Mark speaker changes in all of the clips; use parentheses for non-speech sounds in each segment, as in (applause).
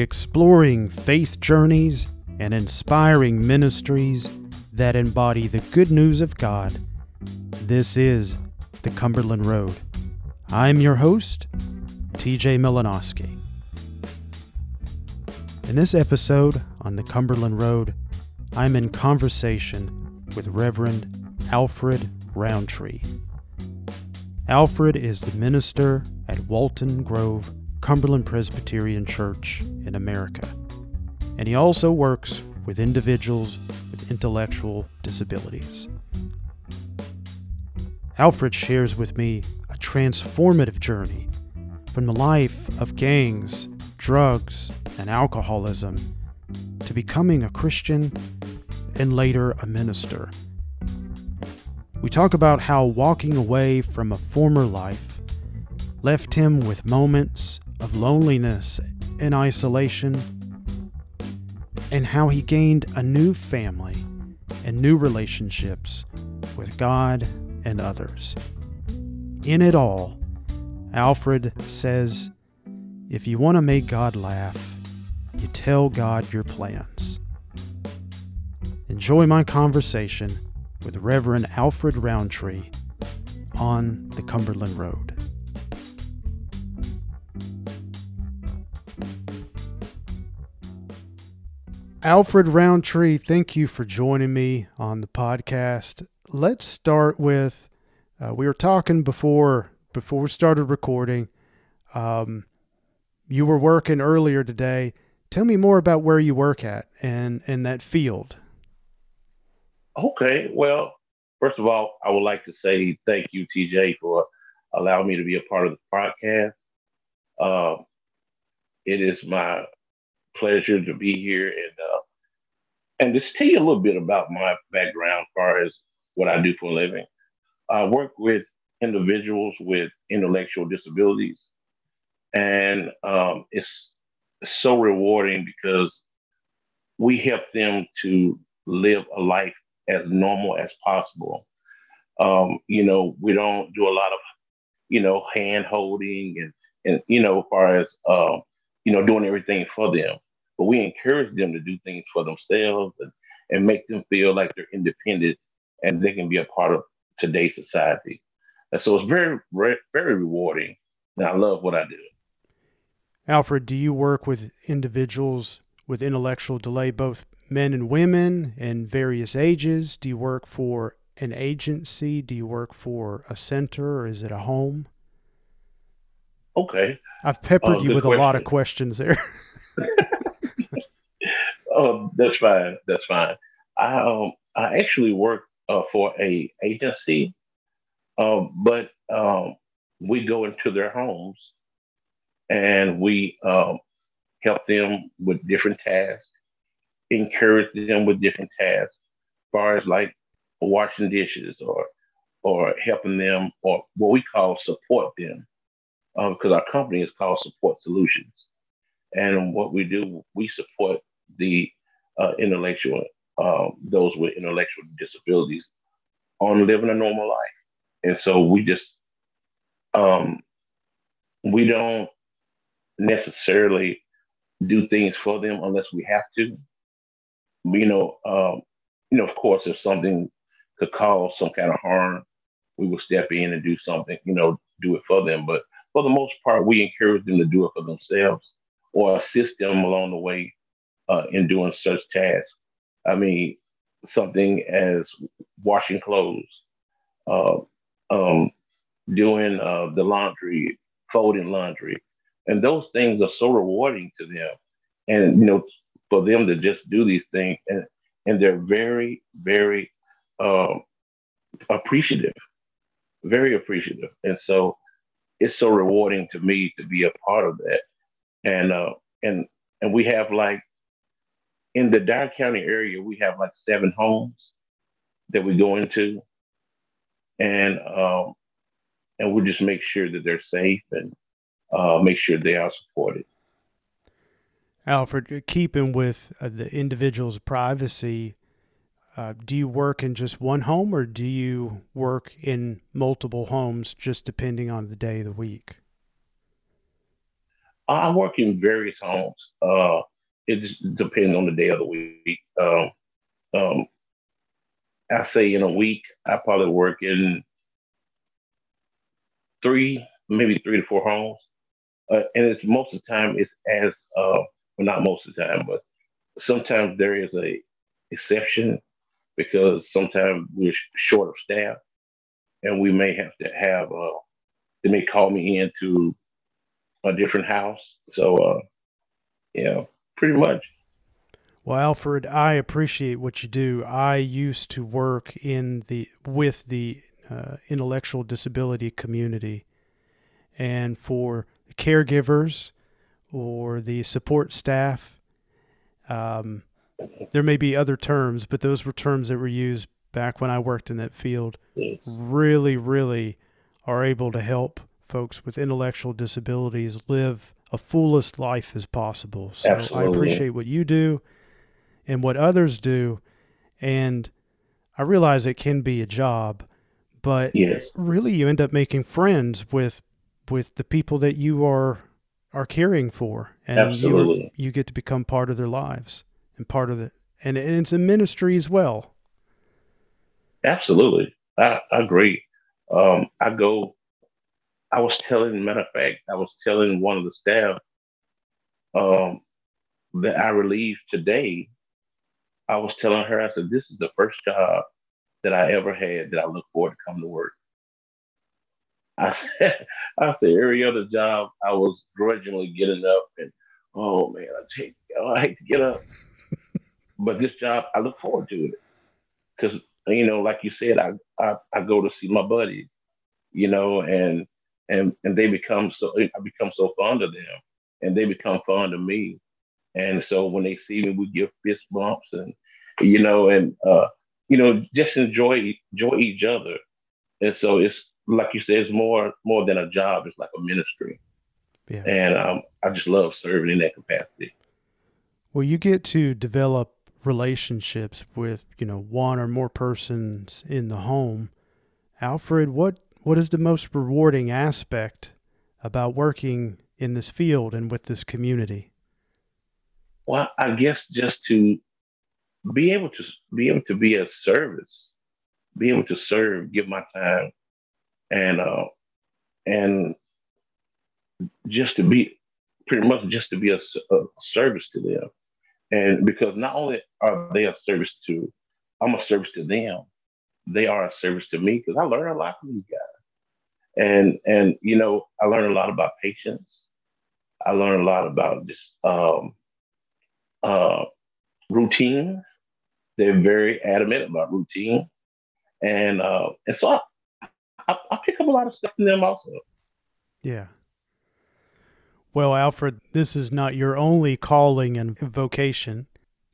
Speaker 1: exploring faith journeys and inspiring ministries that embody the good news of God. This is the Cumberland Road. I'm your host, TJ Milanowski. In this episode on the Cumberland Road, I'm in conversation with Reverend Alfred Roundtree. Alfred is the minister at Walton Grove Cumberland Presbyterian Church in America, and he also works with individuals with intellectual disabilities. Alfred shares with me a transformative journey from the life of gangs, drugs, and alcoholism to becoming a Christian and later a minister. We talk about how walking away from a former life left him with moments of loneliness and isolation, and how he gained a new family and new relationships with God and others. In it all, Alfred says, if you want to make God laugh, you tell God your plans. Enjoy my conversation with Reverend Alfred Roundtree on the Cumberland Road. Alfred Roundtree, thank you for joining me on the podcast. Let's start with uh, we were talking before before we started recording. Um, you were working earlier today. Tell me more about where you work at and and that field.
Speaker 2: Okay. Well, first of all, I would like to say thank you, TJ, for allowing me to be a part of the podcast. Uh, it is my pleasure to be here and uh, and just tell you a little bit about my background as far as what I do for a living. I work with individuals with intellectual disabilities, and um, it's so rewarding because we help them to live a life as normal as possible. Um, you know, we don't do a lot of, you know, hand holding and, and, you know, as far as, uh, you know, doing everything for them. But we encourage them to do things for themselves and, and make them feel like they're independent and they can be a part of today's society. And so it's very, very, rewarding. And I love what I do.
Speaker 1: Alfred, do you work with individuals with intellectual delay, both men and women in various ages? Do you work for an agency? Do you work for a center or is it a home?
Speaker 2: Okay.
Speaker 1: I've peppered uh, you with question. a lot of questions there. (laughs)
Speaker 2: oh, that's fine. That's fine. I um, I actually work uh, for a agency, uh, but um, we go into their homes and we um, help them with different tasks encourage them with different tasks, as far as like washing dishes or or helping them or what we call support them, because um, our company is called Support Solutions, and what we do we support the uh, intellectual uh, those with intellectual disabilities on living a normal life, and so we just um, we don't necessarily do things for them unless we have to you know, um, you know, of course, if something could cause some kind of harm, we will step in and do something, you know, do it for them. But for the most part, we encourage them to do it for themselves or assist them along the way uh, in doing such tasks. I mean, something as washing clothes, uh, um, doing uh, the laundry, folding laundry, and those things are so rewarding to them. And you know, for them to just do these things, and and they're very, very um, appreciative, very appreciative, and so it's so rewarding to me to be a part of that, and uh, and and we have like in the Dyer County area, we have like seven homes that we go into, and um, and we just make sure that they're safe and uh, make sure they are supported.
Speaker 1: Alfred, keeping with uh, the individual's privacy, uh, do you work in just one home or do you work in multiple homes just depending on the day of the week?
Speaker 2: I work in various homes. It depends on the day of the week. Um, um, I say in a week, I probably work in three, maybe three to four homes. Uh, and it's most of the time it's as uh, well, not most of the time, but sometimes there is a exception because sometimes we're short of staff, and we may have to have uh, they may call me into a different house. So, uh, yeah, pretty much.
Speaker 1: Well, Alfred, I appreciate what you do. I used to work in the with the uh, intellectual disability community, and for the caregivers or the support staff, um, there may be other terms, but those were terms that were used back when I worked in that field. Really, really are able to help folks with intellectual disabilities live a fullest life as possible. So Absolutely. I appreciate what you do and what others do. And I realize it can be a job, but
Speaker 2: yes.
Speaker 1: really you end up making friends with with the people that you are are caring for and
Speaker 2: Absolutely.
Speaker 1: you you get to become part of their lives and part of the and, and it's a ministry as well
Speaker 2: Absolutely. I, I agree. Um, I go I was telling, matter of fact, I was telling one of the staff um, that I relieved today. I was telling her, I said, this is the first job that I ever had that I look forward to come to work. I (laughs) said, I said every other job I was grudgingly getting up and oh man, I hate, oh, I hate to get up. (laughs) but this job, I look forward to it because you know, like you said, I, I I go to see my buddies, you know, and and and they become so I become so fond of them, and they become fond of me, and so when they see me, we give fist bumps and you know, and uh, you know, just enjoy enjoy each other, and so it's like you said, it's more more than a job; it's like a ministry, yeah. and um, I just love serving in that capacity.
Speaker 1: Well, you get to develop relationships with you know one or more persons in the home. Alfred, what what is the most rewarding aspect about working in this field and with this community?
Speaker 2: Well, I guess just to be able to be able to be a service, be able to serve, give my time, and uh, and just to be pretty much just to be a, a service to them, and because not only are they a service to, I'm a service to them, they are a service to me because I learn a lot from these guys and and you know I learned a lot about patience. I learned a lot about just um, uh, routines. They're very adamant about routine, and uh, and so I, I, I pick up a lot of stuff from them also.
Speaker 1: Yeah. Well, Alfred, this is not your only calling and vocation.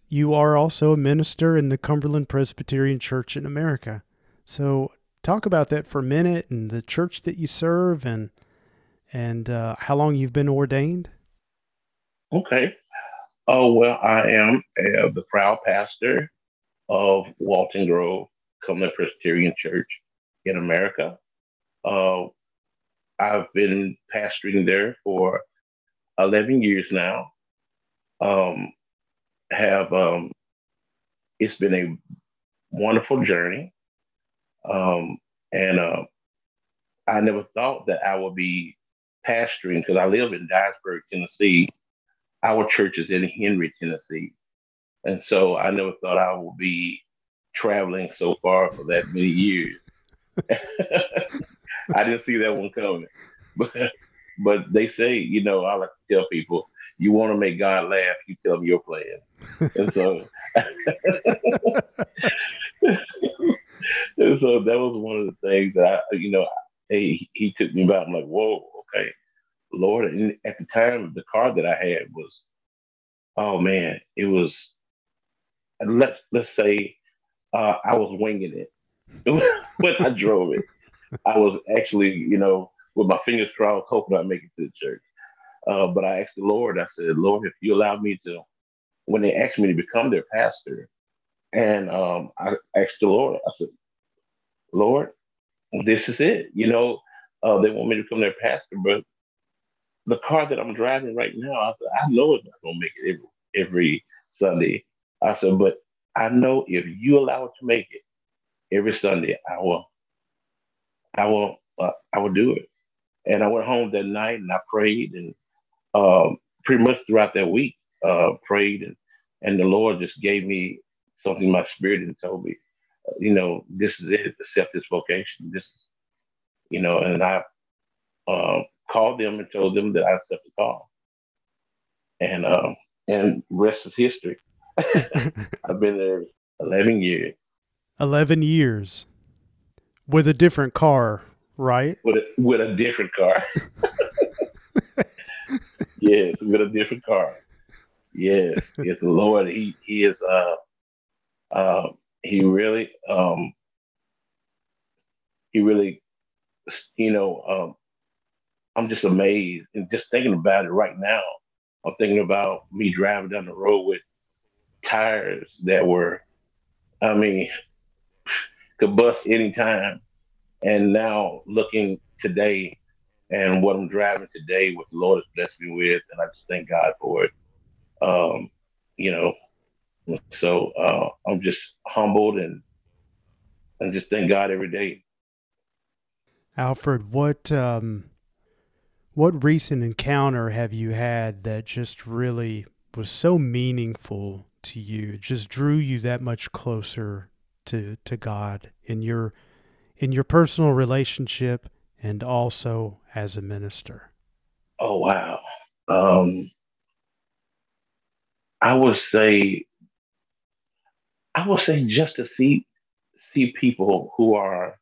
Speaker 1: You are also a minister in the Cumberland Presbyterian Church in America. So talk about that for a minute and the church that you serve and and uh, how long you've been ordained.
Speaker 2: Okay. Oh well, I am uh, the proud pastor of Walton Grove Cumberland Presbyterian Church in America. Uh, I've been pastoring there for 11 years now. Um, have um, it's been a wonderful journey. Um, and uh, I never thought that I would be pastoring because I live in Dyersburg, Tennessee. Our church is in Henry, Tennessee. And so I never thought I would be traveling so far for that many years. (laughs) I didn't see that one coming. But but they say, you know, I like to tell people, you want to make God laugh, you tell him your plan. And so (laughs) (laughs) (laughs) and so that was one of the things that I, you know, he, he took me about. I'm like, whoa, okay, Lord. And at the time, the car that I had was, oh man, it was. Let's let's say uh, I was winging it (laughs) when I drove it. I was actually, you know, with my fingers crossed, hoping I'd make it to the church. Uh, but I asked the Lord. I said, Lord, if you allow me to, when they asked me to become their pastor, and um, I asked the Lord, I said, Lord, this is it. You know, uh, they want me to become their pastor, but the car that I'm driving right now, I I know it's not gonna make it every every Sunday. I said, but I know if you allow it to make it every Sunday, I will, I will, uh, I will do it. And I went home that night and I prayed and um, pretty much throughout that week, uh, prayed and and the Lord just gave me something in my spirit and told me, you know, this is it, accept this vocation. This, you know, and I uh, called them and told them that I accepted the call. And um, and rest is history. (laughs) I've been there 11 years.
Speaker 1: 11 years with a different car, right?
Speaker 2: With a, with a different car. (laughs) yes, with a different car. Yes, yes, the Lord, he, he is, uh, uh, he really, um, he really, you know, um, I'm just amazed and just thinking about it right now. I'm thinking about me driving down the road with tires that were, I mean, could bust anytime. And now looking today and what I'm driving today, what the Lord has blessed me with, and I just thank God for it. Um, you know, so uh, I'm just humbled and and just thank God every day.
Speaker 1: Alfred, what um, what recent encounter have you had that just really was so meaningful to you? It just drew you that much closer to to God in your in your personal relationship and also as a minister.
Speaker 2: Oh wow. Um, I would say I would say just to see see people who are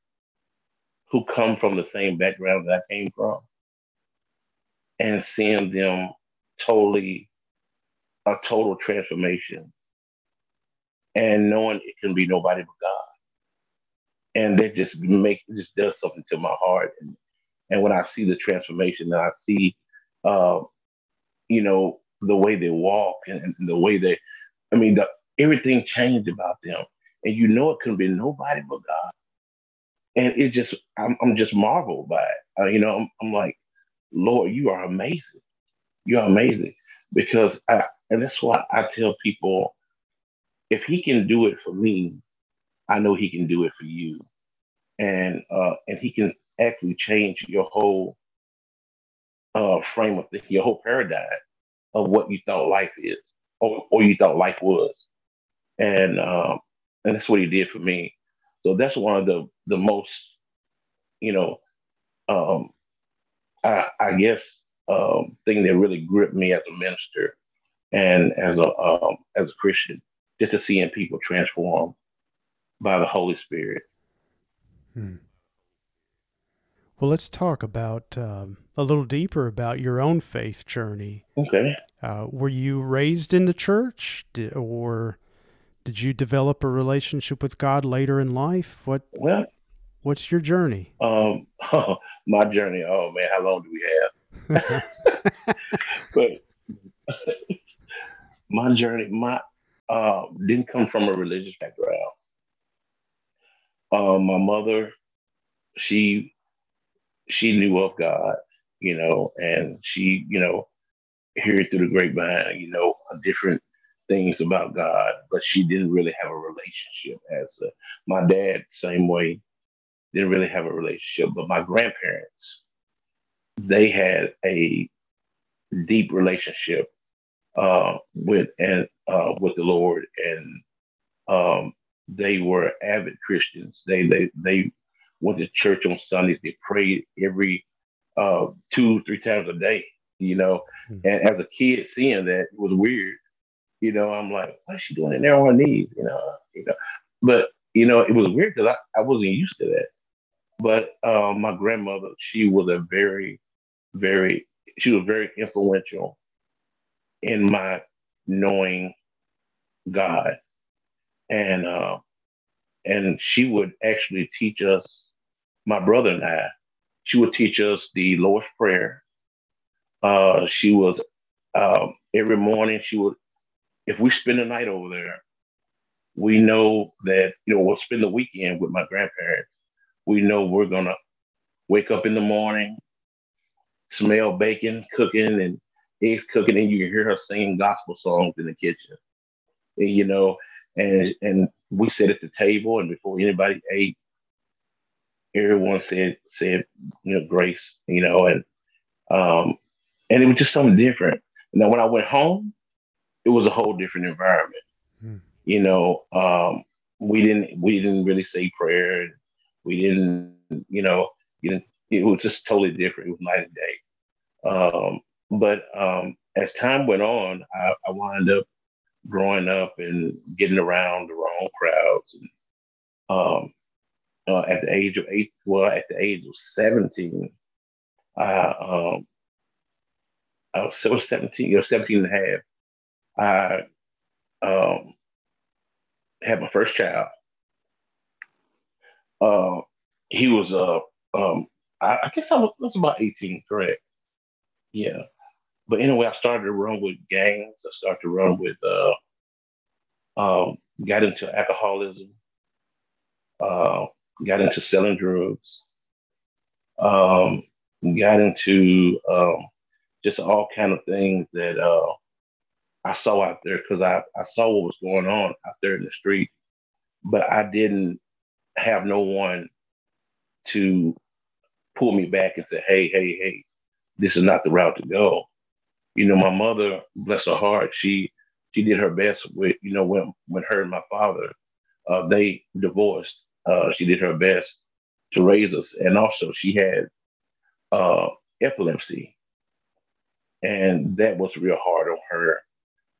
Speaker 2: who come from the same background that I came from and seeing them totally a total transformation and knowing it can be nobody but God. And that just make just does something to my heart. And and when I see the transformation and I see uh, you know, the way they walk and, and the way they I mean the, everything changed about them. And you know it can be nobody but God. And it just I'm, I'm just marveled by it. Uh, you know, I'm, I'm like, Lord, you are amazing. You are amazing. Because I, and that's why I tell people if he can do it for me, I know he can do it for you. And uh, and he can actually change your whole uh, frame of thinking, your whole paradigm of what you thought life is or, or you thought life was. And um, and that's what he did for me. So that's one of the the most, you know, um, I, I guess, um, thing that really gripped me as a minister and as a um, as a Christian, just to seeing people transform by the Holy Spirit.
Speaker 1: Hmm. Well, let's talk about um, a little deeper about your own faith journey.
Speaker 2: Okay.
Speaker 1: Uh, were you raised in the church, or did you develop a relationship with God later in life? What?
Speaker 2: Well,
Speaker 1: what's your journey?
Speaker 2: Um, (laughs) my journey. Oh man, how long do we have? (laughs) but my journey, my uh, didn't come from a religious background. Uh, my mother, she she knew of God, you know, and she, you know, heard through the grapevine, you know, a different things about God, but she didn't really have a relationship. As a, my dad, same way, didn't really have a relationship. But my grandparents, they had a deep relationship uh, with and uh, with the Lord, and um, they were avid Christians. They they they went to church on Sundays. They prayed every uh, two three times a day. You know, mm-hmm. and as a kid, seeing that was weird. You know, I'm like, why is she doing it there on her knees? You know, you know, but you know, it was weird because I, I wasn't used to that. But uh, my grandmother, she was a very, very, she was very influential in my knowing God, and uh, and she would actually teach us, my brother and I, she would teach us the Lord's Prayer. Uh, she was um, every morning. She would, if we spend the night over there, we know that you know we'll spend the weekend with my grandparents we know we're going to wake up in the morning, smell bacon cooking and eggs cooking, and you can hear her singing gospel songs in the kitchen. And, you know, and and we sit at the table, and before anybody ate, everyone said said you know grace, you know, and um, and it was just something different. Now when I went home, it was a whole different environment. Hmm. You know, um, we didn't we didn't really say prayer. We didn't, you know, you didn't, it was just totally different. It was night and day. Um, but um, as time went on, I, I wound up growing up and getting around the wrong crowds. And, um, uh, at the age of eight, well, at the age of 17, I, um, I was, I was 17, you know, 17 and a half. I um, had my first child. Uh, he was, uh, um, I, I guess I was, I was about 18, correct? Yeah. But anyway, I started to run with gangs. I started to run with, uh, um, got into alcoholism, uh, got into selling drugs, um, got into um, just all kind of things that uh, I saw out there because I, I saw what was going on out there in the street, but I didn't have no one to pull me back and say, hey, hey, hey, this is not the route to go. You know, my mother, bless her heart, she she did her best with, you know, when when her and my father uh, they divorced, uh, she did her best to raise us, and also she had uh, epilepsy, and that was real hard on her.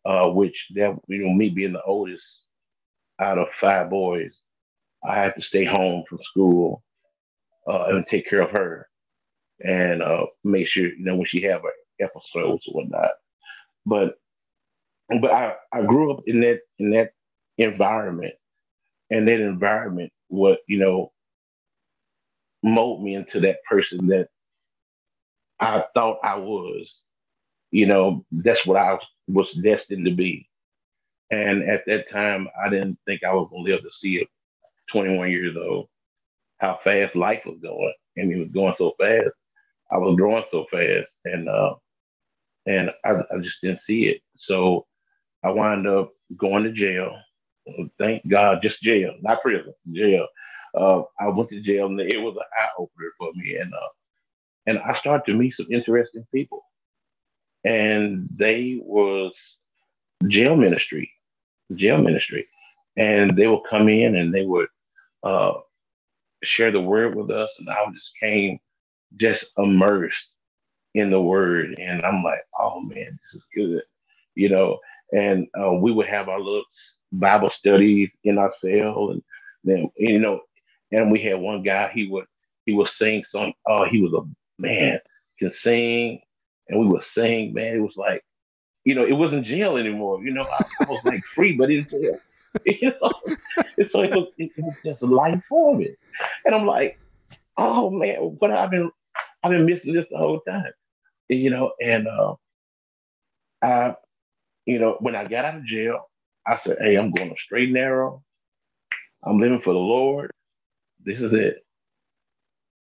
Speaker 2: Uh, which that you know, me being the oldest out of five boys, I had to stay home from school uh, and take care of her, and uh, make sure you know when she have her episodes or whatnot. But but I, I grew up in that in that environment, and that environment what you know mold me into that person that I thought I was. You know, that's what I was destined to be. And at that time, I didn't think I was going to live to see it. 21 years old, how fast life was going, and it was going so fast. I was growing so fast, and uh, and I, I just didn't see it. So I wound up going to jail. Thank God, just jail, not prison, jail. Uh, I went to jail, and it was an eye opener for me. And uh, and I started to meet some interesting people, and they was jail ministry, jail ministry, and they would come in and they would uh, share the word with us, and I just came just immersed in the word, and I'm like, oh man, this is good, you know. And uh, we would have our little Bible studies in our cell, and then you know, and we had one guy he would he would sing some. Oh, he was a man can sing, and we would sing. Man, it was like, you know, it wasn't jail anymore. You know, I, I was like free, but in jail. (laughs) You know, so it was, it was just life for me, and I'm like, oh man, what I've been I've been missing this the whole time, you know, and uh, I you know, when I got out of jail, I said, hey, I'm going to straight and narrow. I'm living for the Lord. This is it.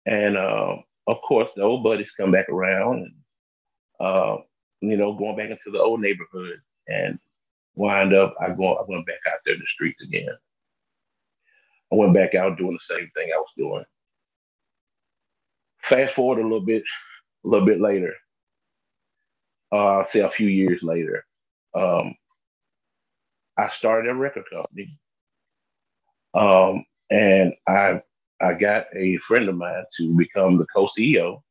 Speaker 2: And uh, of course, the old buddies come back around and, uh, you know, going back into the old neighborhood and wind up, I, go, I went back out there in the streets again. I went back out doing the same thing I was doing. Fast forward a little bit, a little bit later, uh, say a few years later, um, I started a record company. Um, and I I got a friend of mine to become the co-CEO,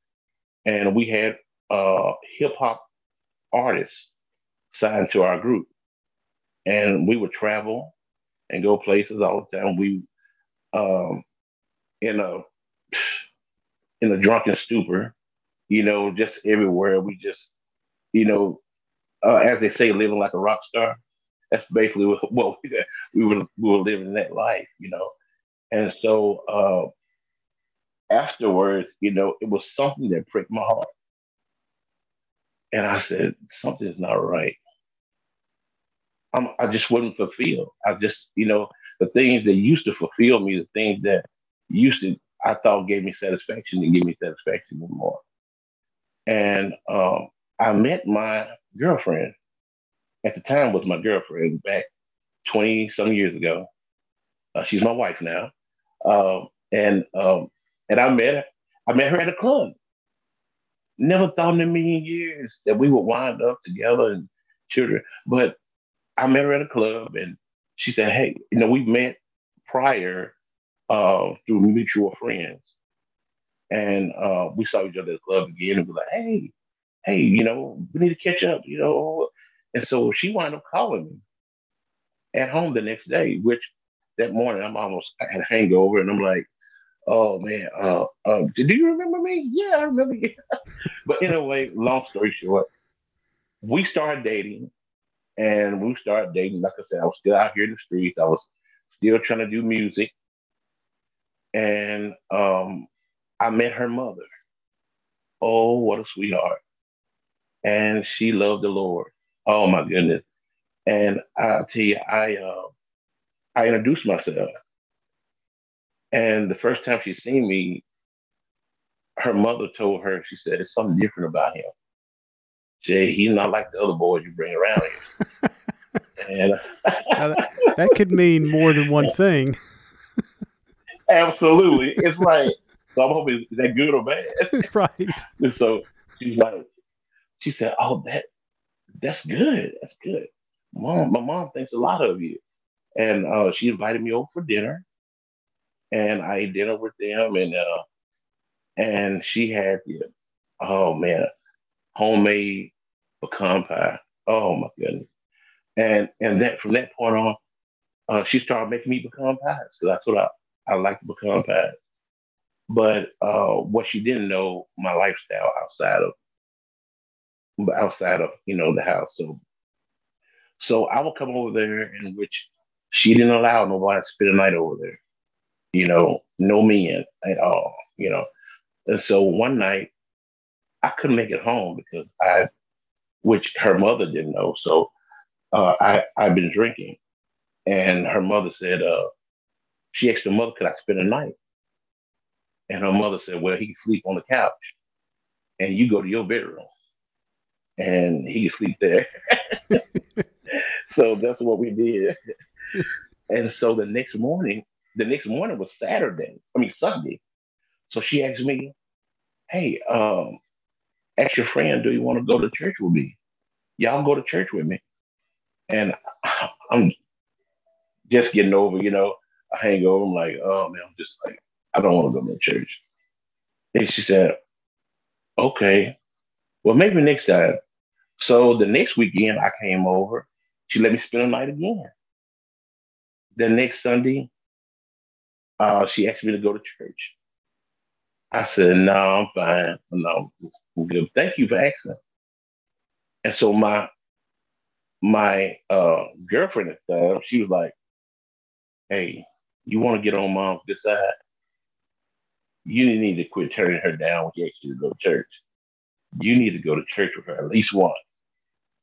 Speaker 2: and we had uh, hip hop artists signed to our group, and we would travel and go places all the time. We um, in a (sighs) in a drunken stupor, you know, just everywhere. We just, you know, uh, as they say, living like a rock star. That's basically (laughs) what, we, we were we were living that life, you know. And so uh, afterwards, you know, it was something that pricked my heart, and I said something's not right. I'm, I just wasn't fulfilled. I just, you know, the things that used to fulfill me, the things that used to I thought gave me satisfaction, didn't give me satisfaction anymore. And um, I met my girlfriend at the time was my girlfriend back 20 some years ago. Uh, she's my wife now. Um, and um, and I met her, I met her at a club. Never thought in a million years that we would wind up together and children. But I met her at a club and she said, Hey, you know, we met prior uh, through mutual friends. And uh, we saw each other at the club again and we were like, hey, hey, you know, we need to catch up, you know. And so she wound up calling me at home the next day, which that morning I'm almost I had a hangover and I'm like, oh man, uh, uh, do you remember me? Yeah, I remember you. (laughs) but anyway, long story short, we started dating and we started dating. Like I said, I was still out here in the streets. I was still trying to do music. And um, I met her mother. Oh, what a sweetheart. And she loved the Lord. Oh my goodness. And I'll tell you, I uh, I introduced myself. And the first time she seen me, her mother told her, she said, it's something different about him. Jay, he's not like the other boys you bring around here. (laughs)
Speaker 1: and that, that could mean more than one thing. (laughs)
Speaker 2: Absolutely. It's like, so I'm hoping, is that good or bad? (laughs)
Speaker 1: right.
Speaker 2: And so she's like, she said, oh, that that's good. That's good. Mom, my mom thinks a lot of you. And uh, she invited me over for dinner. And I ate dinner with them and uh, and she had the oh man, homemade pecan pie. Oh my goodness. And and that from that point on, uh, she started making me pecan pies because that's what I, I like the pecan pies. But uh, what she didn't know, my lifestyle outside of outside of you know the house. So so I would come over there, in which she didn't allow nobody to spend a night over there. You know, no men at all. You know, and so one night I couldn't make it home because I, which her mother didn't know. So uh, I I've been drinking, and her mother said, uh, she asked her mother, could I spend a night? And her mother said, well, he can sleep on the couch, and you go to your bedroom and he can sleep there. (laughs) so that's what we did. (laughs) and so the next morning, the next morning was Saturday. I mean Sunday. So she asked me, "Hey, um, ask your friend, do you want to go to church with me? Y'all go to church with me." And (sighs) I'm just getting over, you know, a hangover. I'm like, oh man, I'm just like, I don't want to go to church. And she said, okay, well, maybe next time. So the next weekend I came over. She let me spend the night again. The next Sunday, uh, she asked me to go to church. I said, no, I'm fine. No, I'm good. Thank you for asking. And so my my uh, girlfriend at the time, she was like, hey, you want to get on mom's good side? You need to quit turning her down when she asks you to go to church. You need to go to church with her at least once.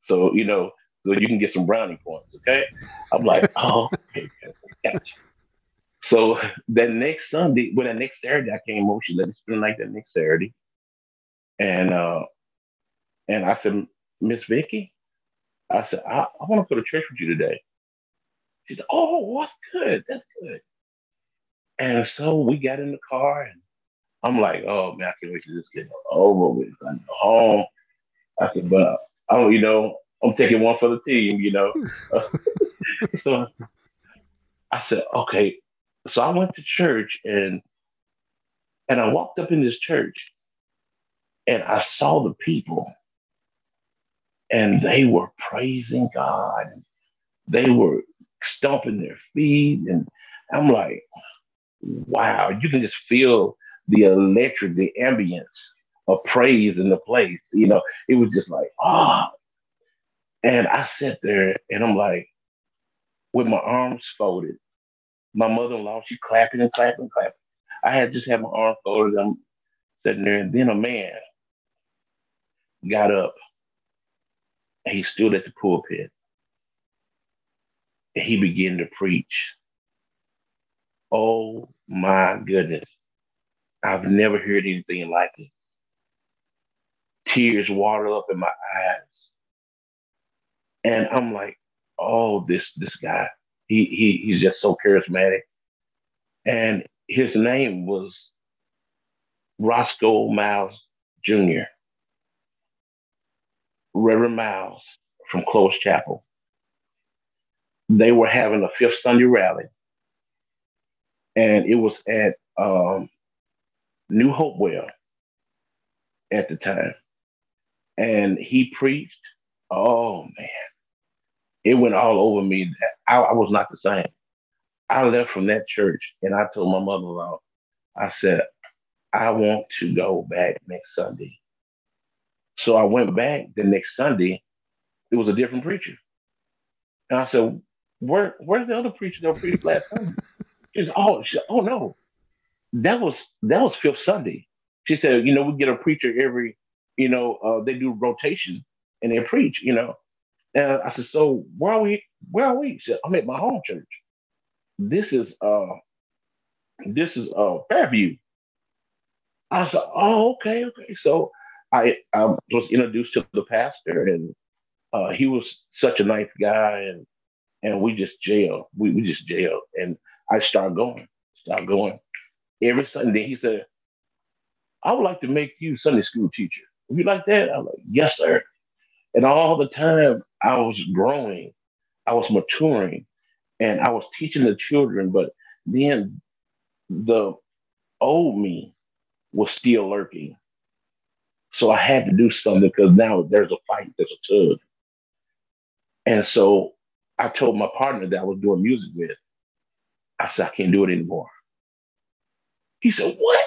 Speaker 2: So, you know, so you can get some brownie points, okay? I'm like, (laughs) oh, okay, gotcha. So that next Sunday, well, that next Saturday, I came over. She let me spend the night that next Saturday, and uh, and I said, Miss Vicky, I said, I, I want to go to church with you today. She said, Oh, that's good. That's good. And so we got in the car, and I'm like, Oh man, I can't wait to just get over with. I go home. I said, but I don't, you know, I'm taking one for the team, you know. (laughs) (laughs) so I said, okay. So I went to church and and I walked up in this church and I saw the people and they were praising God. They were stomping their feet. And I'm like, wow, you can just feel the electric, the ambience of praise in the place. You know, it was just like, ah. And I sat there and I'm like, with my arms folded. My mother-in-law, she clapping and clapping and clapping. I had just had my arms folded. I'm sitting there, and then a man got up and he stood at the pulpit and he began to preach. Oh my goodness. I've never heard anything like it. tears watered up in my eyes. And I'm like, oh, this this guy, he he he's just so charismatic. And his name was Roscoe Miles Jr. Reverend Miles from Close Chapel. They were having a fifth Sunday rally, and it was at um, New Hopewell at the time. And he preached. Oh man, it went all over me. I, I was not the same. I left from that church and I told my mother-in-law, I said, I want to go back next Sunday. So I went back the next Sunday. It was a different preacher. And I said, Where where's the other preacher that preached last Sunday? (laughs) She said, Oh, she said, oh no. That was that was fifth Sunday. She said, you know, we get a preacher every, you know, uh, they do rotation and they preach, you know. And I said, so where are we? Where are we? Said, I'm at my home church. This is uh this is uh Fairview. I said, oh, okay, okay. So I, I was introduced to the pastor, and uh, he was such a nice guy, and and we just jailed. We, we just jailed, and I started going, started going. Every Sunday, he said, "I would like to make you Sunday school teacher. Would you like that?" I'm like, "Yes, sir." And all the time, I was growing, I was maturing, and I was teaching the children. But then the old me was still lurking. So I had to do something because now there's a fight, there's a tug. And so I told my partner that I was doing music with, I said, I can't do it anymore. He said, What?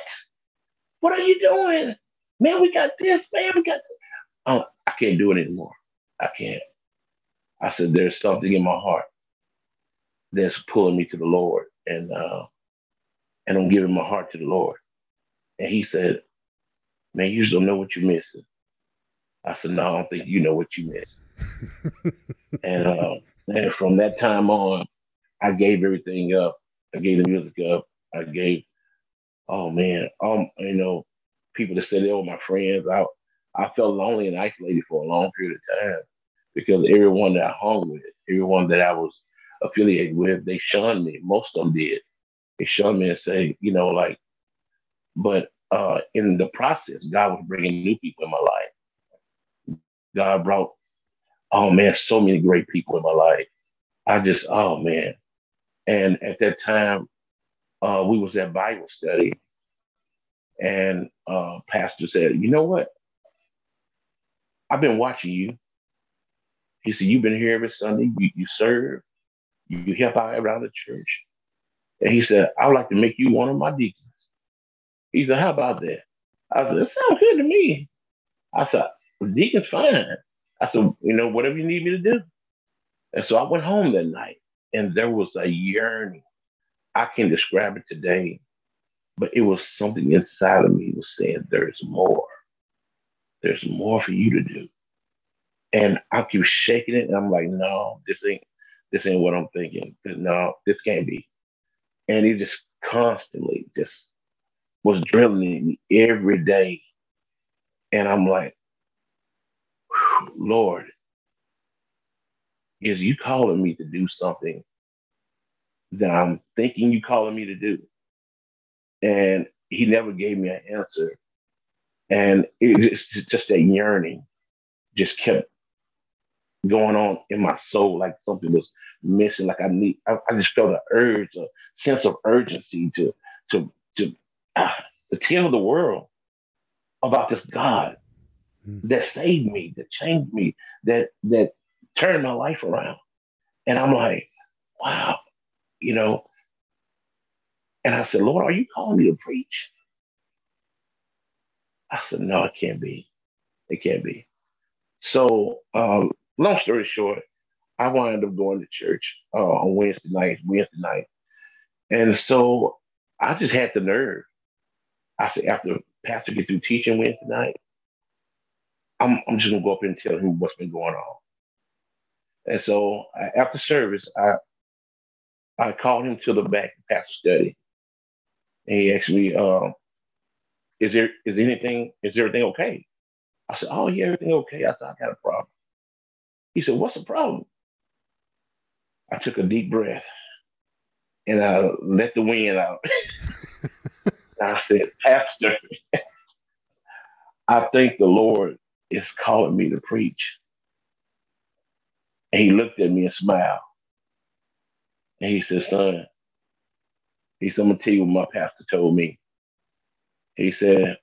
Speaker 2: What are you doing? Man, we got this, man, we got this. Oh, I can't do it anymore. I can't. I said, There's something in my heart that's pulling me to the Lord. And uh, and I'm giving my heart to the Lord. And he said, Man, you just don't know what you're missing. I said, No, I don't think you know what you miss. (laughs) and, uh, and from that time on, I gave everything up. I gave the music up. I gave, oh man, um, you know, people that said they were my friends. I I felt lonely and isolated for a long period of time because everyone that I hung with, everyone that I was affiliated with, they shunned me. Most of them did. They shunned me and say, you know, like, but uh, in the process, God was bringing new people in my life. God brought, oh man, so many great people in my life. I just, oh man. And at that time, uh, we was at Bible study, and uh, pastor said, you know what? I've been watching you. He said, you've been here every Sunday. You, you serve. You, help out around the church. And he said, I would like to make you one of my deacons. He said, How about that? I said, That sounds good to me. I said, Deacon's fine. I said, You know, whatever you need me to do. And so I went home that night and there was a yearning. I can describe it today, but it was something inside of me was saying, There's more. There's more for you to do. And I keep shaking it, and I'm like, no, this ain't this ain't what I'm thinking. No, this can't be. And he just constantly just was drilling me every day. And I'm like, Lord, is you calling me to do something that I'm thinking you calling me to do? And he never gave me an answer. And it's just that yearning just kept going on in my soul, like something was missing. Like I need, I, I just felt an urge, a sense of urgency to to to to tell the world about this God mm. that saved me, that changed me, that that turned my life around. And I'm like, wow, you know. And I said, Lord, are you calling me to preach? I said, no, it can't be. It can't be. So, um, long story short, I wound up going to church uh, on Wednesday night, Wednesday night. And so I just had the nerve I said, after Pastor get through teaching Wednesday night, I'm, I'm just gonna go up and tell him what's been going on. And so after service, I I called him to the back of pastor study, and he asked me, um, "Is there is anything is everything okay?" I said, Oh, yeah, everything okay? I said, I got a problem. He said, What's the problem? I took a deep breath and I let the wind out. (laughs) I said, Pastor, I think the Lord is calling me to preach. And he looked at me and smiled. And he said, Son, he said, I'm going to tell you what my pastor told me. He said,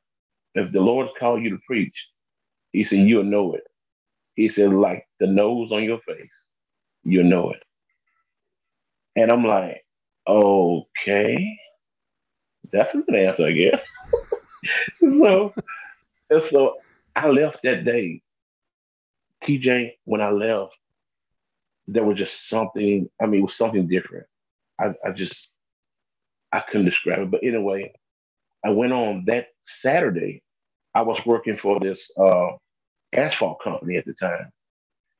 Speaker 2: If the Lord's called you to preach, he said, You'll know it. He said, Like the nose on your face, you'll know it. And I'm like, Okay. That's a good answer, I guess. (laughs) so, so I left that day. TJ, when I left, there was just something, I mean, it was something different. I, I just, I couldn't describe it. But anyway, I went on that Saturday. I was working for this uh, asphalt company at the time,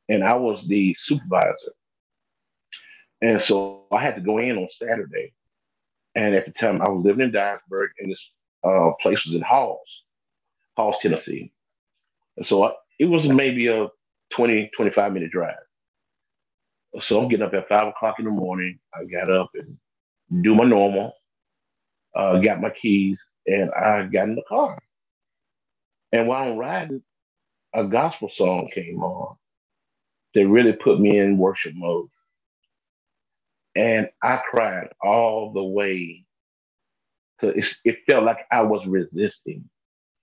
Speaker 2: and I was the supervisor. And so I had to go in on Saturday. And at the time, I was living in Dyersburg, and this uh, place was in Halls, Halls, Tennessee. And so I, it was maybe a 20, 25 minute drive. So I'm getting up at five o'clock in the morning. I got up and do my normal, uh, got my keys, and I got in the car. And while I'm riding, a gospel song came on that really put me in worship mode. And I cried all the way. Cause it felt like I was resisting.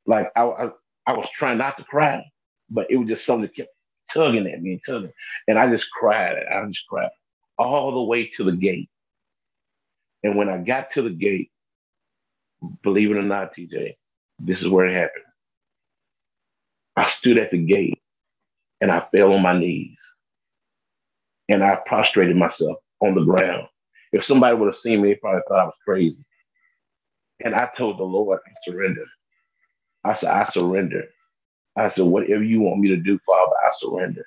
Speaker 2: Like I, I, I was trying not to cry, but it was just something that kept tugging at me and tugging. And I just cried. I just cried all the way to the gate. And when I got to the gate, believe it or not, TJ, this is where it happened. I stood at the gate and I fell on my knees and I prostrated myself on the ground. If somebody would have seen me, they probably thought I was crazy. And I told the Lord, I surrender. I said, I surrender. I said, whatever you want me to do, Father, I surrender.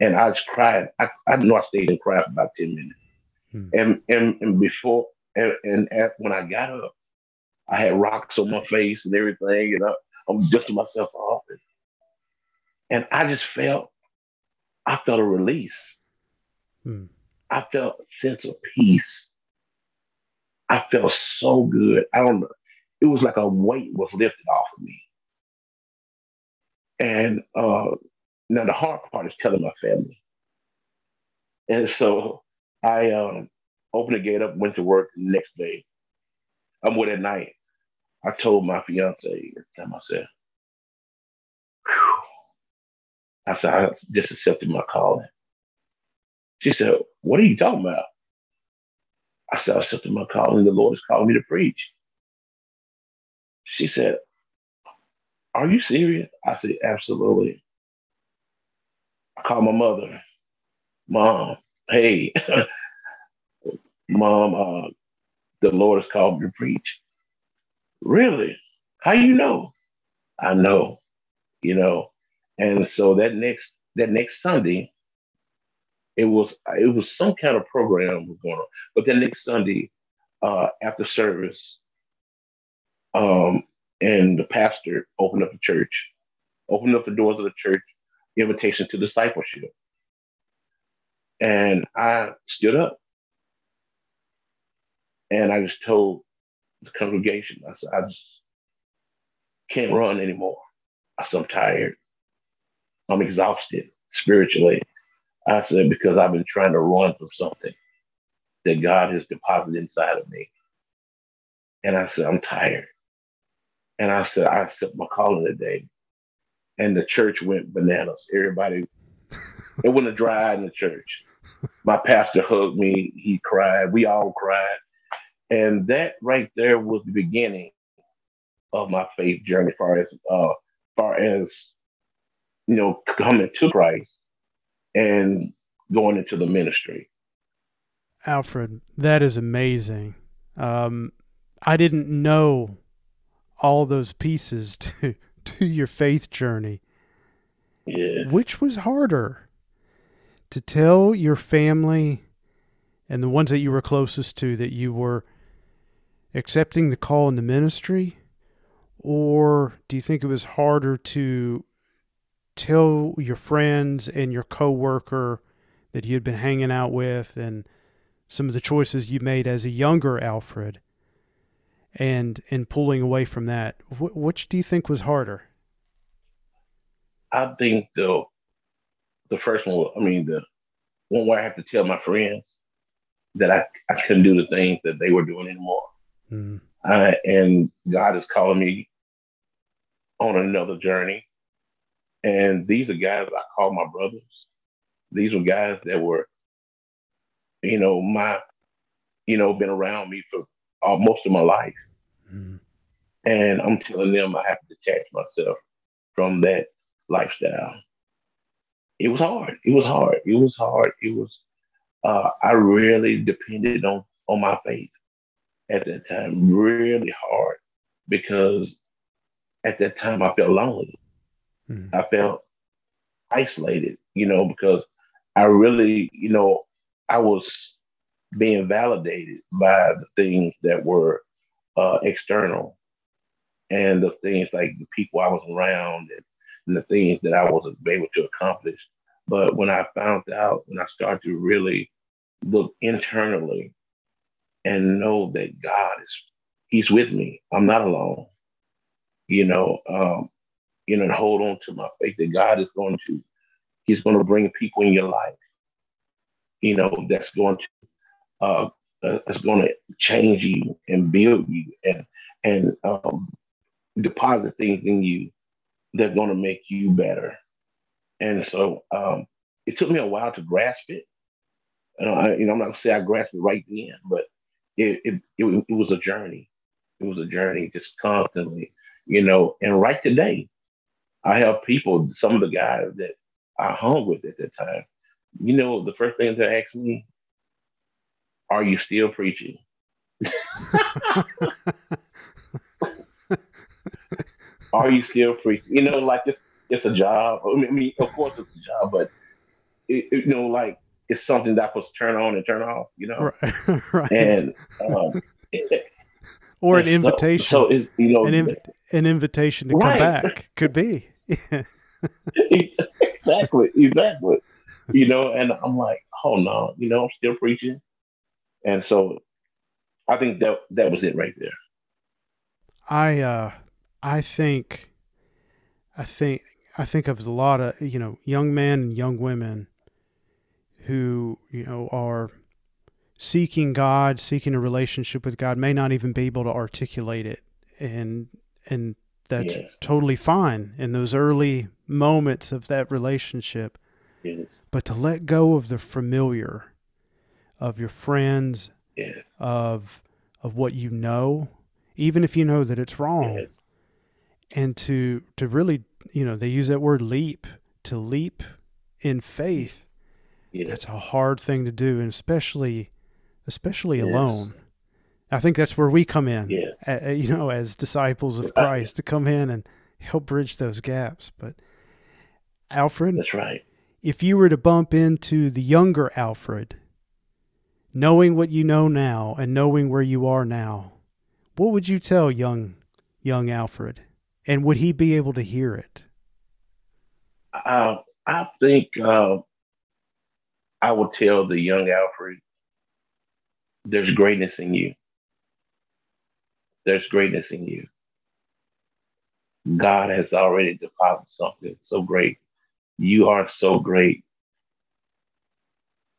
Speaker 2: And I just cried. I, I know I stayed and cried for about 10 minutes. Hmm. And, and and before and, and at, when I got up, I had rocks on my face and everything, and I, I'm dusting myself off. And, and I just felt, I felt a release. Hmm. I felt a sense of peace. I felt so good. I don't know. It was like a weight was lifted off of me. And uh, now the hard part is telling my family. And so I um, opened the gate up, went to work the next day. I'm with at night. I told my fiance at the time, I said, I said, I just accepted my calling. She said, What are you talking about? I said, I accepted my calling. The Lord is calling me to preach. She said, Are you serious? I said, Absolutely. I called my mother, Mom, hey, (laughs) Mom, uh, the Lord has called me to preach. Really? How you know? I know, you know. And so that next that next Sunday, it was it was some kind of program was going on. But then next Sunday, uh, after service, um, and the pastor opened up the church, opened up the doors of the church, invitation to discipleship. And I stood up and I just told the congregation, I said, I just can't run anymore. I said, I'm tired. I'm exhausted spiritually. I said, because I've been trying to run from something that God has deposited inside of me. And I said, I'm tired. And I said, I accept my calling today. And the church went bananas. Everybody, it went a dry in the church. My pastor hugged me. He cried. We all cried. And that right there was the beginning of my faith journey, far as uh, far as you know, coming to Christ and going into the ministry.
Speaker 1: Alfred, that is amazing. Um, I didn't know all those pieces (laughs) to to your faith journey.
Speaker 2: Yeah.
Speaker 1: Which was harder to tell your family and the ones that you were closest to that you were accepting the call in the ministry? Or do you think it was harder to tell your friends and your coworker that you had been hanging out with and some of the choices you made as a younger Alfred and and pulling away from that wh- which do you think was harder
Speaker 2: I think the the first one I mean the one where I have to tell my friends that I, I couldn't do the things that they were doing anymore. Mm. And God is calling me on another journey. And these are guys I call my brothers. These were guys that were, you know, my, you know, been around me for uh, most of my life. Mm. And I'm telling them I have to detach myself from that lifestyle. It was hard. It was hard. It was hard. It was uh, I really depended on on my faith at that time, really hard, because at that time I felt lonely. Mm-hmm. I felt isolated, you know, because I really, you know, I was being validated by the things that were uh, external and the things like the people I was around and, and the things that I was able to accomplish. But when I found out, when I started to really look internally and know that God is He's with me. I'm not alone. You know, um, you know, and hold on to my faith that God is going to, He's going to bring people in your life. You know, that's going to, uh, uh, that's going to change you and build you and and um, deposit things in you that's going to make you better. And so um, it took me a while to grasp it. I, you know, I'm not gonna say I grasped it right then, but it, it, it, it was a journey. It was a journey just constantly, you know, and right today, I have people, some of the guys that I hung with at that time, you know, the first thing they ask me, are you still preaching? (laughs) are you still preaching? You know, like it's, it's a job. I mean, of course it's a job, but it, it, you know, like it's something that was turn on and turn off, you know. Right. (laughs) right. And um,
Speaker 1: or an invitation. So, you know, an, inv- an invitation to right. come back could be.
Speaker 2: Exactly, exactly. You know, and I'm like, oh no, you know, I'm still preaching, and so I think that that was it right there.
Speaker 1: I uh, I think, I think, I think of a lot of you know young men and young women who you know are seeking God, seeking a relationship with God, may not even be able to articulate it, and and that's yes. totally fine in those early moments of that relationship. Yes. But to let go of the familiar, of your friends, yes. of of what you know, even if you know that it's wrong, and to to really, you know, they use that word leap to leap in faith. That's a hard thing to do, and especially, especially alone. I think that's where we come in,
Speaker 2: yeah.
Speaker 1: uh, you know, as disciples of Christ, to come in and help bridge those gaps. But Alfred,
Speaker 2: that's right.
Speaker 1: If you were to bump into the younger Alfred, knowing what you know now and knowing where you are now, what would you tell young young Alfred, and would he be able to hear it?
Speaker 2: Uh, I think uh, I will tell the young Alfred, there's greatness in you. There's greatness in you. God has already deposited something so great. You are so great.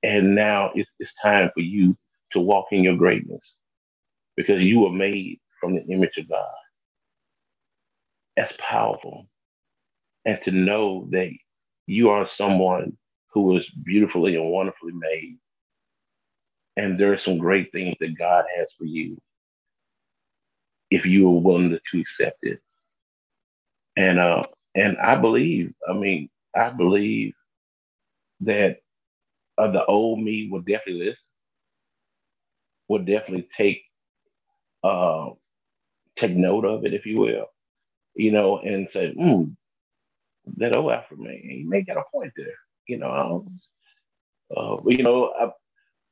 Speaker 2: And now it's, it's time for you to walk in your greatness because you were made from the image of God. That's powerful. And to know that you are someone who was beautifully and wonderfully made. And there are some great things that God has for you if you are willing to, accept it. And uh, and I believe, I mean, I believe that uh, the old me will definitely listen, will definitely take uh, take note of it, if you will, you know, and say, hmm, that old Alfred man, he may get a point there you know, uh, you know, I,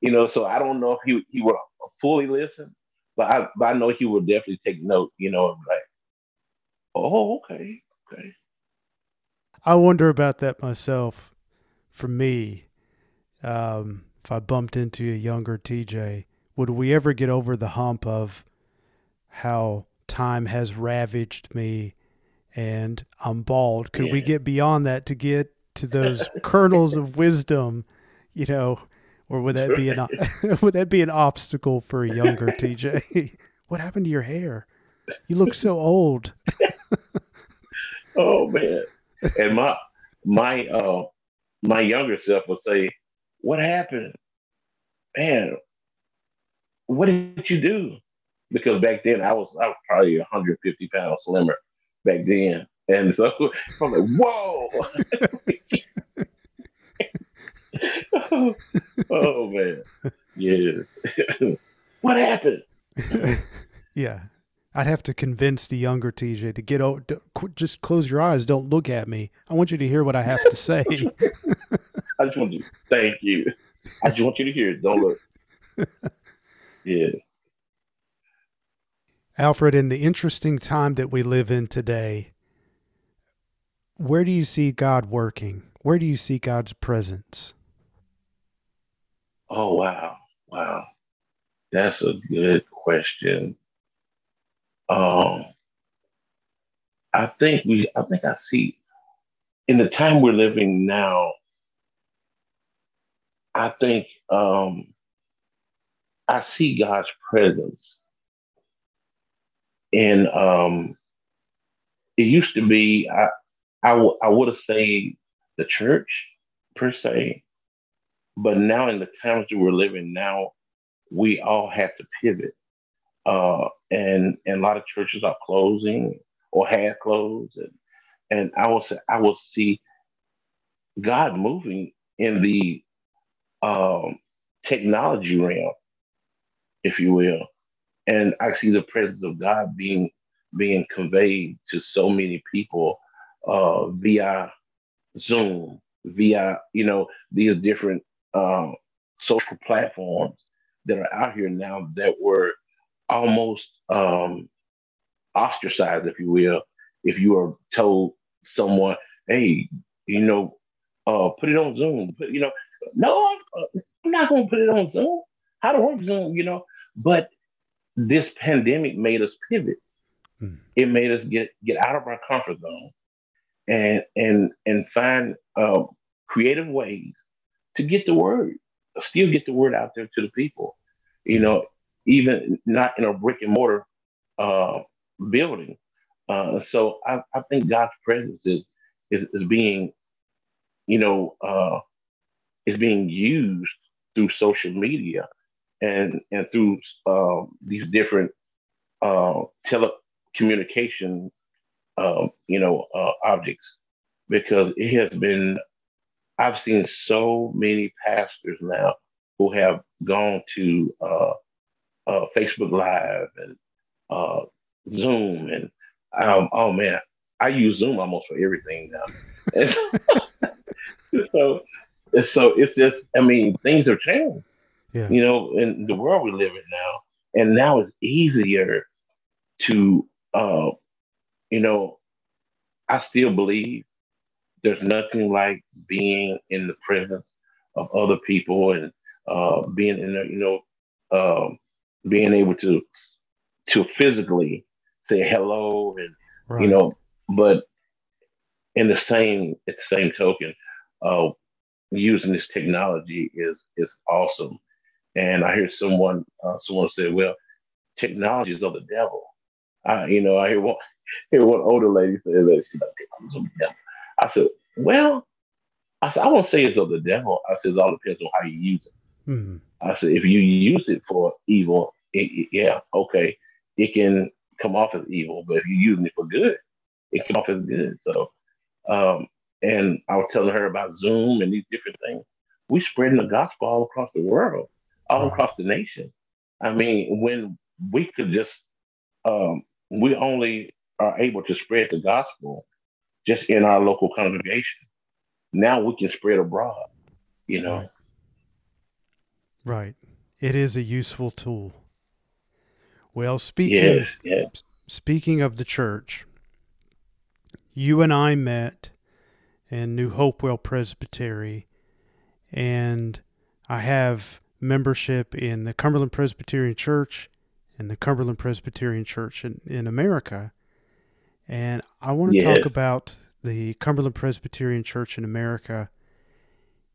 Speaker 2: you know, so I don't know if he he would fully listen, but I but I know he would definitely take note, you know, like, oh, okay, okay.
Speaker 1: I wonder about that myself. For me, um, if I bumped into a younger TJ, would we ever get over the hump of how time has ravaged me and I'm bald? Could yeah. we get beyond that to get to those kernels of wisdom, you know, or would that be an (laughs) would that be an obstacle for a younger TJ? (laughs) what happened to your hair? You look so old. (laughs)
Speaker 2: oh man. And my my uh my younger self would say, What happened? Man, what did you do? Because back then I was I was probably 150 pounds slimmer back then. And so I'm like, whoa. (laughs) oh, man. Yeah. (laughs) what happened? (laughs)
Speaker 1: yeah. I'd have to convince the younger TJ to get out. Just close your eyes. Don't look at me. I want you to hear what I have to say.
Speaker 2: I just want you. Thank you. I just want you to hear it. Don't look. Yeah.
Speaker 1: Alfred, in the interesting time that we live in today, where do you see God working? Where do you see God's presence?
Speaker 2: Oh, wow. Wow. That's a good question. Um, I think we, I think I see in the time we're living now, I think um, I see God's presence. And um, it used to be, I, I, w- I would have said the church per se, but now in the times that we're living now, we all have to pivot. Uh, and, and a lot of churches are closing or had closed. And, and I will say, I will see God moving in the um, technology realm if you will. And I see the presence of God being being conveyed to so many people uh, via Zoom, via you know these different um, social platforms that are out here now that were almost um, ostracized, if you will, if you are told someone, "Hey, you know, uh, put it on Zoom," but you know, no, I'm, I'm not going to put it on Zoom. How to work Zoom, you know? But this pandemic made us pivot. Hmm. It made us get get out of our comfort zone and and and find uh, creative ways to get the word, still get the word out there to the people. You know, even not in a brick and mortar uh, building. Uh, so I, I, think God's presence is is, is being, you know, uh, is being used through social media and and through uh, these different uh, telecommunication, uh, you know, uh, objects, because it has been. I've seen so many pastors now who have gone to uh, uh, Facebook Live and Zoom, and um, oh man, I use Zoom almost for everything now. (laughs) so, so it's just, I mean, things have changed yeah. you know, in the world we live in now. And now it's easier to, uh, you know, I still believe there's nothing like being in the presence of other people and uh, being in, a, you know, uh, being able to to physically say hello and right. you know, but in the same at the same token, uh, using this technology is is awesome. And I hear someone uh, someone say, "Well, technology is of the devil." I, you know, I hear one (laughs) hear one older lady say that she's like, "Technology of the devil." I said, "Well," I said, "I won't say it's of the devil." I said, "It all depends on how you use it." Mm-hmm. I said, "If you use it for evil, it, it, yeah, okay, it can come off as evil. But if you're using it for good, it can come off as good." So, um, and I was telling her about Zoom and these different things. We're spreading the gospel all across the world all across the nation. I mean, when we could just, um, we only are able to spread the gospel just in our local congregation. Now we can spread abroad, you know.
Speaker 1: Right. It is a useful tool. Well, speaking yes, yes. speaking of the church, you and I met and New Hopewell Presbytery, and I have membership in the Cumberland Presbyterian Church and the Cumberland Presbyterian Church in, in America. And I want to yes. talk about the Cumberland Presbyterian Church in America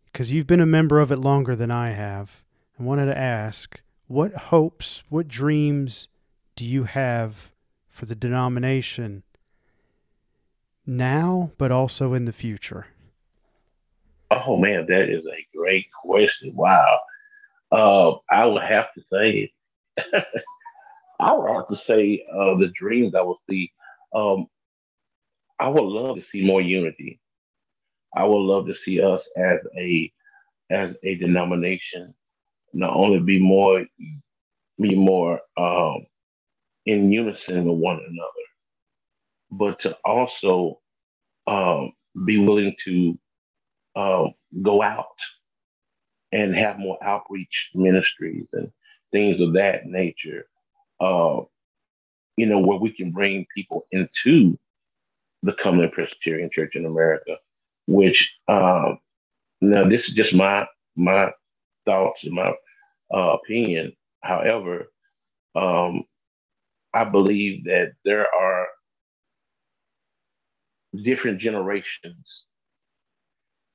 Speaker 1: because you've been a member of it longer than I have. I wanted to ask what hopes, what dreams do you have for the denomination now, but also in the future?
Speaker 2: Oh man, that is a great question. Wow. Uh, I would have to say, (laughs) I would have to say uh, the dreams I will see. Um, I would love to see more unity. I would love to see us as a as a denomination not only be more be more um, in unison with one another, but to also um, be willing to uh, go out and have more outreach ministries and things of that nature. Uh, you know, where we can bring people into the Cumberland Presbyterian Church in America, which um, now this is just my my thoughts and my uh, opinion. However, um, I believe that there are different generations,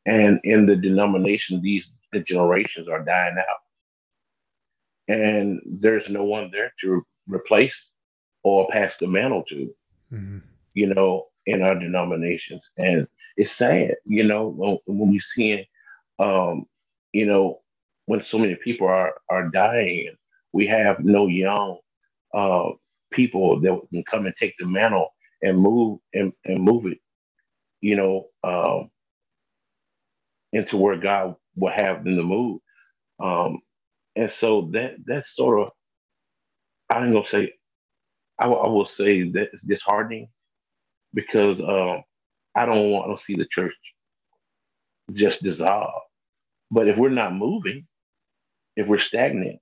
Speaker 2: and in the denomination, these the generations are dying out, and there's no one there to replace or pass the mantle to. Mm-hmm. You know, in our denominations, and it's sad. You know, when, when we see, um, you know, when so many people are are dying, we have no young uh, people that can come and take the mantle and move and, and move it, you know, um, into where God will have them to move. Um, and so that that's sort of I ain't gonna say I, will say that it's disheartening because um, I don't want to see the church just dissolve. But if we're not moving, if we're stagnant,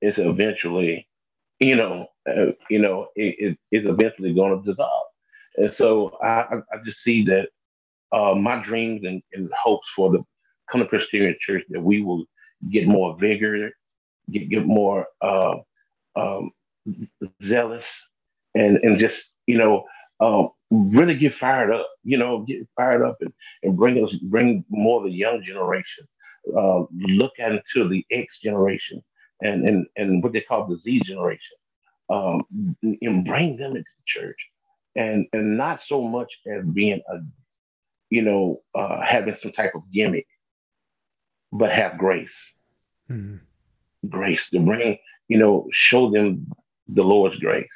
Speaker 2: it's eventually, you know, uh, you know, it, it, it's eventually going to dissolve. And so I, I just see that uh, my dreams and, and, hopes for the Cumberland Presbyterian Church that we will get more vigor, get, get more uh, um, zealous, and and just you know um, really get fired up. You know, get fired up and, and bring us bring more of the young generation uh, look at into the X generation and, and, and what they call the Z generation um, and bring them into the church and, and not so much as being a, you know, uh, having some type of gimmick, but have grace. Mm-hmm. Grace to bring, you know, show them the Lord's grace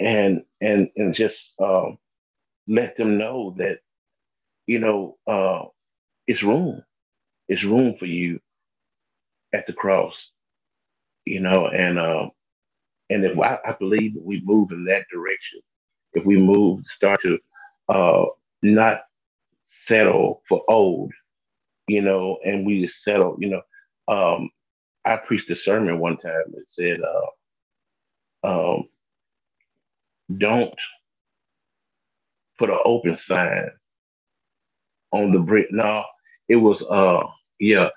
Speaker 2: and and and just um, let them know that you know uh, it's room it's room for you at the cross, you know, and uh, and if I, I believe that we move in that direction, if we move, start to uh, not settle for old, you know, and we just settle, you know. Um, I preached a sermon one time that said, uh, um, "Don't put an open sign on the brick." No, it was uh yeah,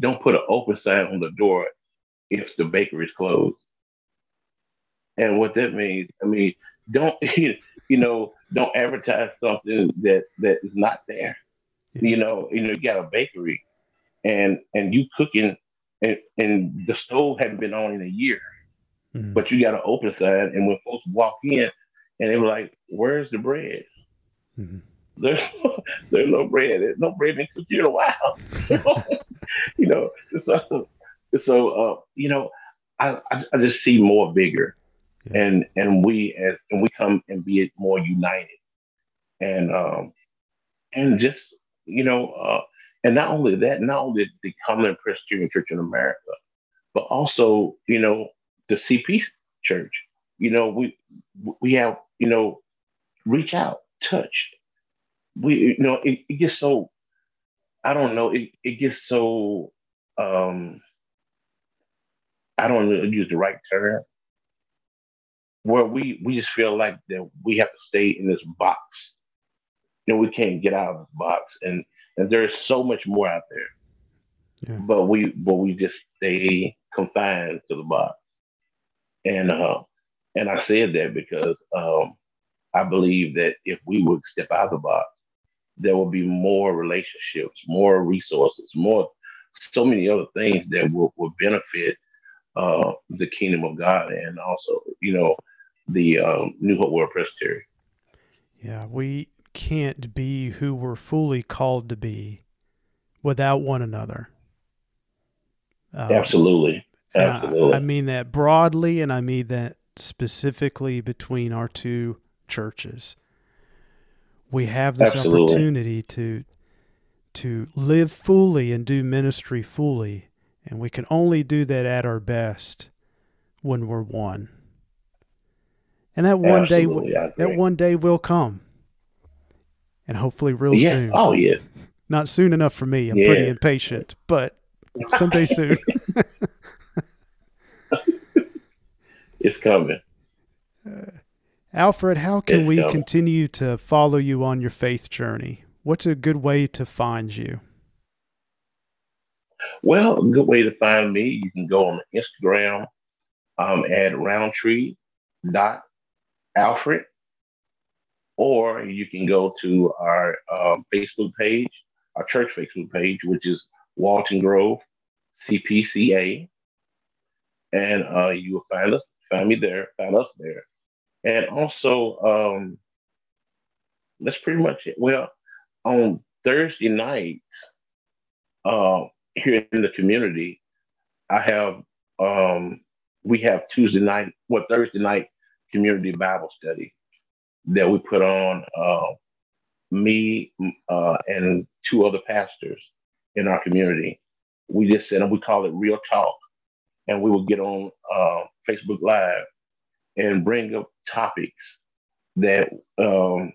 Speaker 2: don't put an open sign on the door if the bakery is closed. And what that means, I mean, don't (laughs) you know, don't advertise something that that is not there. Yeah. You know, you know, you got a bakery and and you cooking and, and the stove hadn't been on in a year. Mm-hmm. But you got an open sign and when folks walk in and they were like, Where's the bread? Mm-hmm. There's no, there's no bread. There's no bread been cooked in a while. (laughs) you know, so so uh, you know, I, I, I just see more vigor, yeah. and and we as and we come and be it more united, and um, and just you know, uh, and not only that, not only the Cumberland Presbyterian Church in America, but also you know the CP Church. You know, we we have you know reach out, touch, we you know it, it gets so I don't know it, it gets so um I don't use the right term where we we just feel like that we have to stay in this box you know, we can't get out of the box, and and there's so much more out there.
Speaker 1: Yeah.
Speaker 2: But we but we just stay confined to the box, and uh, and I said that because um, I believe that if we would step out of the box, there will be more relationships, more resources, more so many other things that will, will benefit uh, the kingdom of God and also, you know, the um, New Hopewell Presbytery.
Speaker 1: Yeah, we can't be who we're fully called to be without one another.
Speaker 2: Um, Absolutely. Absolutely.
Speaker 1: I, I mean that broadly, and I mean that specifically between our two churches. We have this Absolutely. opportunity to to live fully and do ministry fully, and we can only do that at our best when we're one. And that one Absolutely, day that one day will come. And hopefully real
Speaker 2: yeah.
Speaker 1: soon.
Speaker 2: Oh yeah.
Speaker 1: Not soon enough for me. I'm yeah. pretty impatient, but someday soon. (laughs)
Speaker 2: it's coming.
Speaker 1: Uh, Alfred, how can we continue to follow you on your faith journey? What's a good way to find you?
Speaker 2: Well, a good way to find me, you can go on Instagram um, at roundtree dot Alfred, or you can go to our um, Facebook page, our church Facebook page, which is Walton Grove CPCA, and uh, you will find us, find me there, find us there. And also, um, that's pretty much it. Well, on Thursday nights, uh, here in the community, I have um, we have Tuesday night, what well, Thursday night community Bible study that we put on. Uh, me uh, and two other pastors in our community. We just said, and we call it Real Talk, and we will get on uh, Facebook Live and bring up topics that um,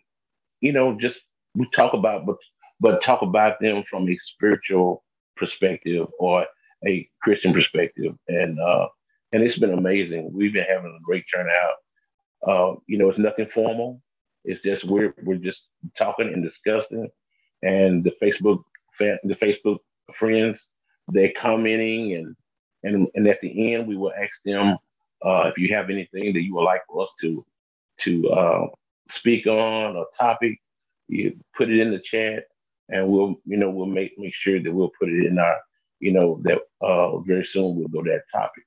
Speaker 2: you know just we talk about, but but talk about them from a spiritual perspective or a Christian perspective, and uh, and it's been amazing. We've been having a great turnout. Uh, you know, it's nothing formal. It's just we're we're just talking and discussing, and the Facebook the Facebook friends they're commenting and and and at the end we will ask them uh, if you have anything that you would like for us to to uh, speak on a topic, you put it in the chat, and we'll you know we'll make make sure that we'll put it in our you know that uh, very soon we'll go to that topic.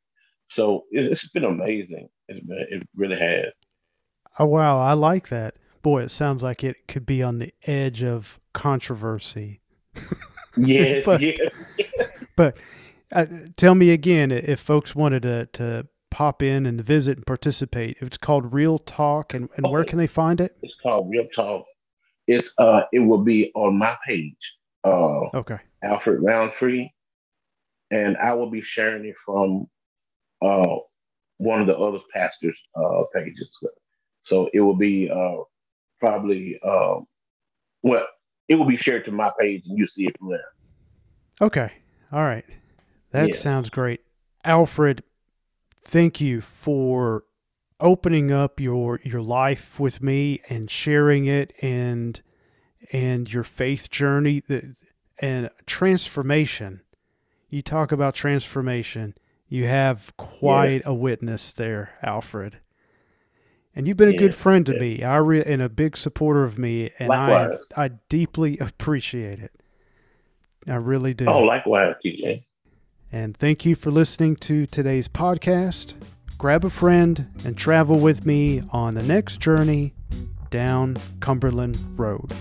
Speaker 2: So it, it's been amazing. It's been, it really has.
Speaker 1: Oh wow, I like that. Boy, it sounds like it could be on the edge of controversy. (laughs)
Speaker 2: yes,
Speaker 1: but,
Speaker 2: yes.
Speaker 1: but uh, tell me again if folks wanted to to pop in and visit and participate. It's called Real Talk, and, and okay. where can they find it?
Speaker 2: It's called Real Talk. It's uh, it will be on my page. Uh,
Speaker 1: okay.
Speaker 2: Alfred Roundtree, and I will be sharing it from uh, one of the other pastors' uh, pages. So it will be uh, probably uh, well, it will be shared to my page, and you see it from there.
Speaker 1: Okay. All right. That yeah. sounds great. Alfred, thank you for opening up your your life with me and sharing it and and your faith journey and transformation. You talk about transformation. You have quite yeah. a witness there, Alfred. And you've been yeah, a good friend to yeah. me. I re- and a big supporter of me, and likewise. I I deeply (laughs) appreciate it. I really do.
Speaker 2: Oh, likewise, TJ.
Speaker 1: And thank you for listening to today's podcast. Grab a friend and travel with me on the next journey down Cumberland Road.